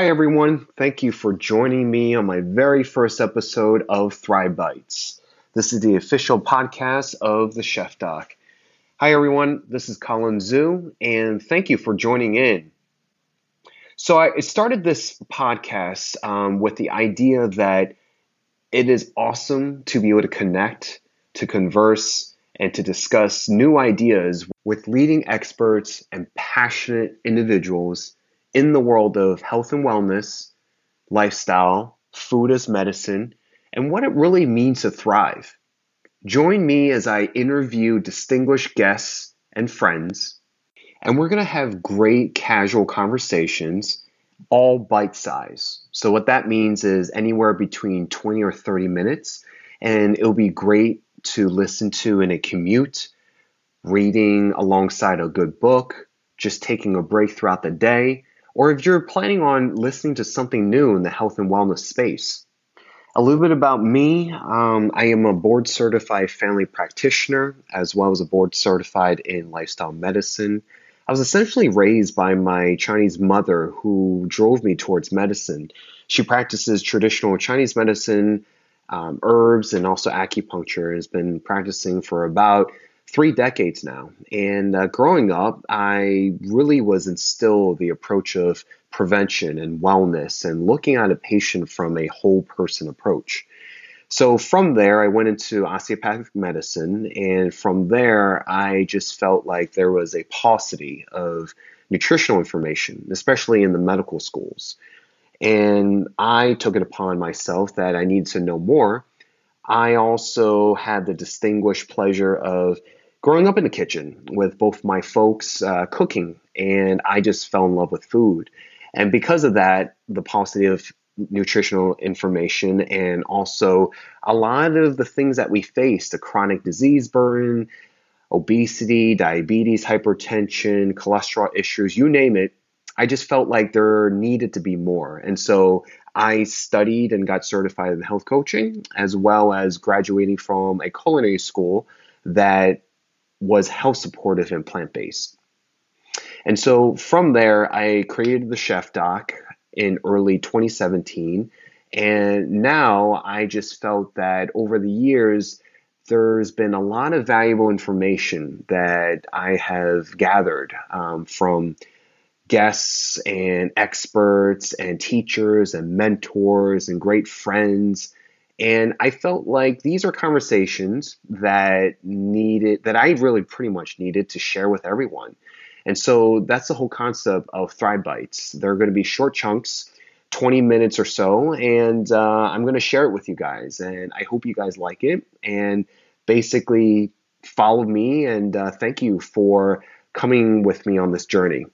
Hi, everyone. Thank you for joining me on my very first episode of Thrive Bites. This is the official podcast of the Chef Doc. Hi, everyone. This is Colin Zhu, and thank you for joining in. So, I started this podcast um, with the idea that it is awesome to be able to connect, to converse, and to discuss new ideas with leading experts and passionate individuals in the world of health and wellness, lifestyle, food as medicine, and what it really means to thrive. Join me as I interview distinguished guests and friends, and we're going to have great casual conversations, all bite size. So, what that means is anywhere between 20 or 30 minutes, and it'll be great to listen to in a commute, reading alongside a good book, just taking a break throughout the day, or if you're planning on listening to something new in the health and wellness space. A little bit about me um, I am a board certified family practitioner as well as a board certified in lifestyle medicine. I was essentially raised by my Chinese mother who drove me towards medicine. She practices traditional Chinese medicine, um, herbs, and also acupuncture, has been practicing for about three decades now. And uh, growing up, I really was instilled the approach of prevention and wellness and looking at a patient from a whole person approach. So from there, I went into osteopathic medicine, and from there, I just felt like there was a paucity of nutritional information, especially in the medical schools. And I took it upon myself that I needed to know more. I also had the distinguished pleasure of growing up in the kitchen with both my folks uh, cooking, and I just fell in love with food. And because of that, the paucity of nutritional information and also a lot of the things that we face the chronic disease burden, obesity, diabetes, hypertension, cholesterol issues, you name it. I just felt like there needed to be more. And so I studied and got certified in health coaching, as well as graduating from a culinary school that was health supportive and plant based. And so from there, I created the Chef Doc in early 2017. And now I just felt that over the years, there's been a lot of valuable information that I have gathered um, from guests and experts and teachers and mentors and great friends and I felt like these are conversations that needed, that I really pretty much needed to share with everyone. And so that's the whole concept of Thrive Bites. They're going to be short chunks, 20 minutes or so, and uh, I'm going to share it with you guys. And I hope you guys like it. And basically, follow me and uh, thank you for coming with me on this journey.